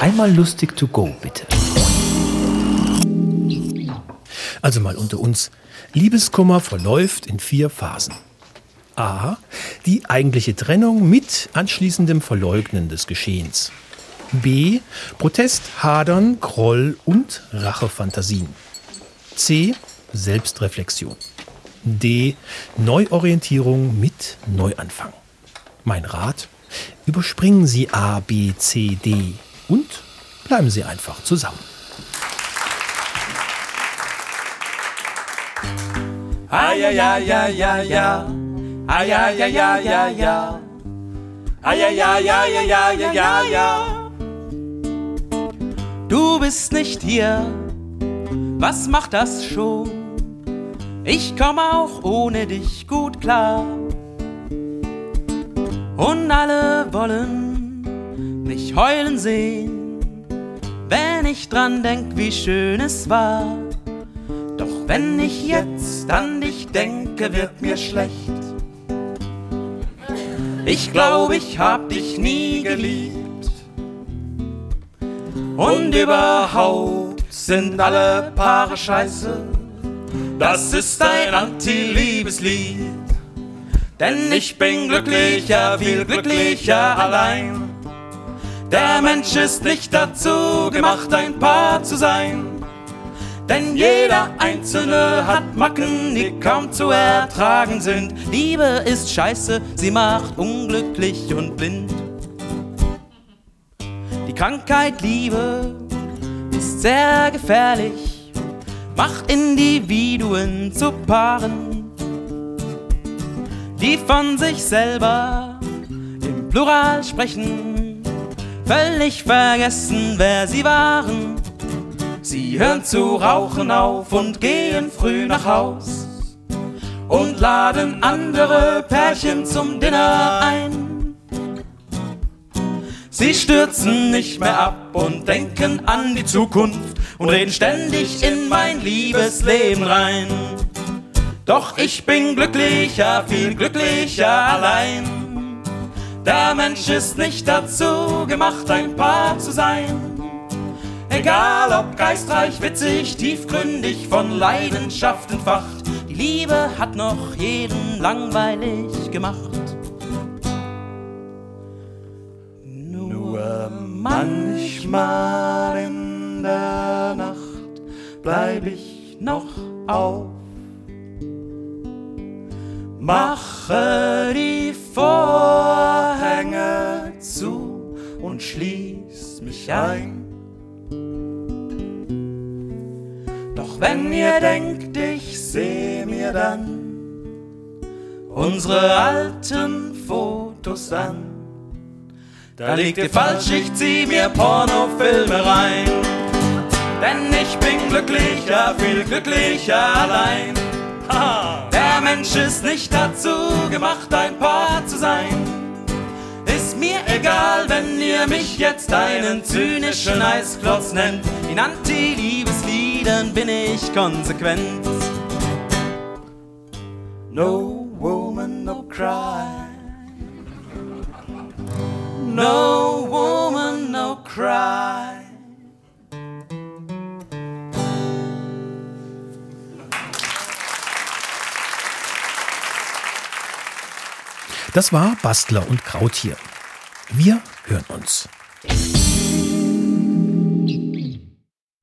Einmal lustig to go, bitte. Also mal unter uns. Liebeskummer verläuft in vier Phasen. A. Die eigentliche Trennung mit anschließendem Verleugnen des Geschehens. B. Protest, Hadern, Groll und Rachefantasien. C. Selbstreflexion. D. Neuorientierung mit Neuanfang. Mein Rat? Überspringen Sie A, B, C, D und bleiben Sie einfach zusammen. Ah ja ja ja ja ja. Ah ja ja ja ja ja. Ah ja ja ja ja ja ja ja ja. Du bist nicht hier. Was macht das schon? Ich komme auch ohne dich gut klar. Und alle wollen mich heulen sehen, wenn ich dran denk, wie schön es war. Doch wenn ich jetzt an dich denke, wird mir schlecht. Ich glaube, ich hab dich nie geliebt. Und überhaupt sind alle Paare scheiße. Das ist ein Anti-Liebeslied. Denn ich bin glücklicher, viel glücklicher allein. Der Mensch ist nicht dazu gemacht, ein Paar zu sein. Denn jeder Einzelne hat Macken, die kaum zu ertragen sind. Liebe ist scheiße, sie macht unglücklich und blind. Die Krankheit Liebe ist sehr gefährlich, macht Individuen zu Paaren, die von sich selber im Plural sprechen, völlig vergessen, wer sie waren. Sie hören zu rauchen auf und gehen früh nach Haus und laden andere Pärchen zum Dinner ein. Sie stürzen nicht mehr ab und denken an die Zukunft und reden ständig in mein Liebesleben rein. Doch ich bin glücklicher, viel glücklicher allein. Der Mensch ist nicht dazu gemacht, ein Paar zu sein. Egal ob geistreich, witzig, tiefgründig, von Leidenschaft entfacht, die Liebe hat noch jeden langweilig gemacht. Nur manchmal in der Nacht bleib ich noch auf, mache die Vorhänge mich ein. Doch wenn ihr denkt, ich seh mir dann unsere alten Fotos an, da liegt ihr falsch, ich zieh mir Pornofilme rein. Denn ich bin glücklicher, viel glücklicher allein. Der Mensch ist nicht dazu gemacht, ein Paar egal, wenn ihr mich jetzt einen zynischen Eisklotz nennt. In Anti-Liebesliedern bin ich konsequent. No woman, no cry. No woman, no cry. Das war Bastler und Krautier. Wir hören uns.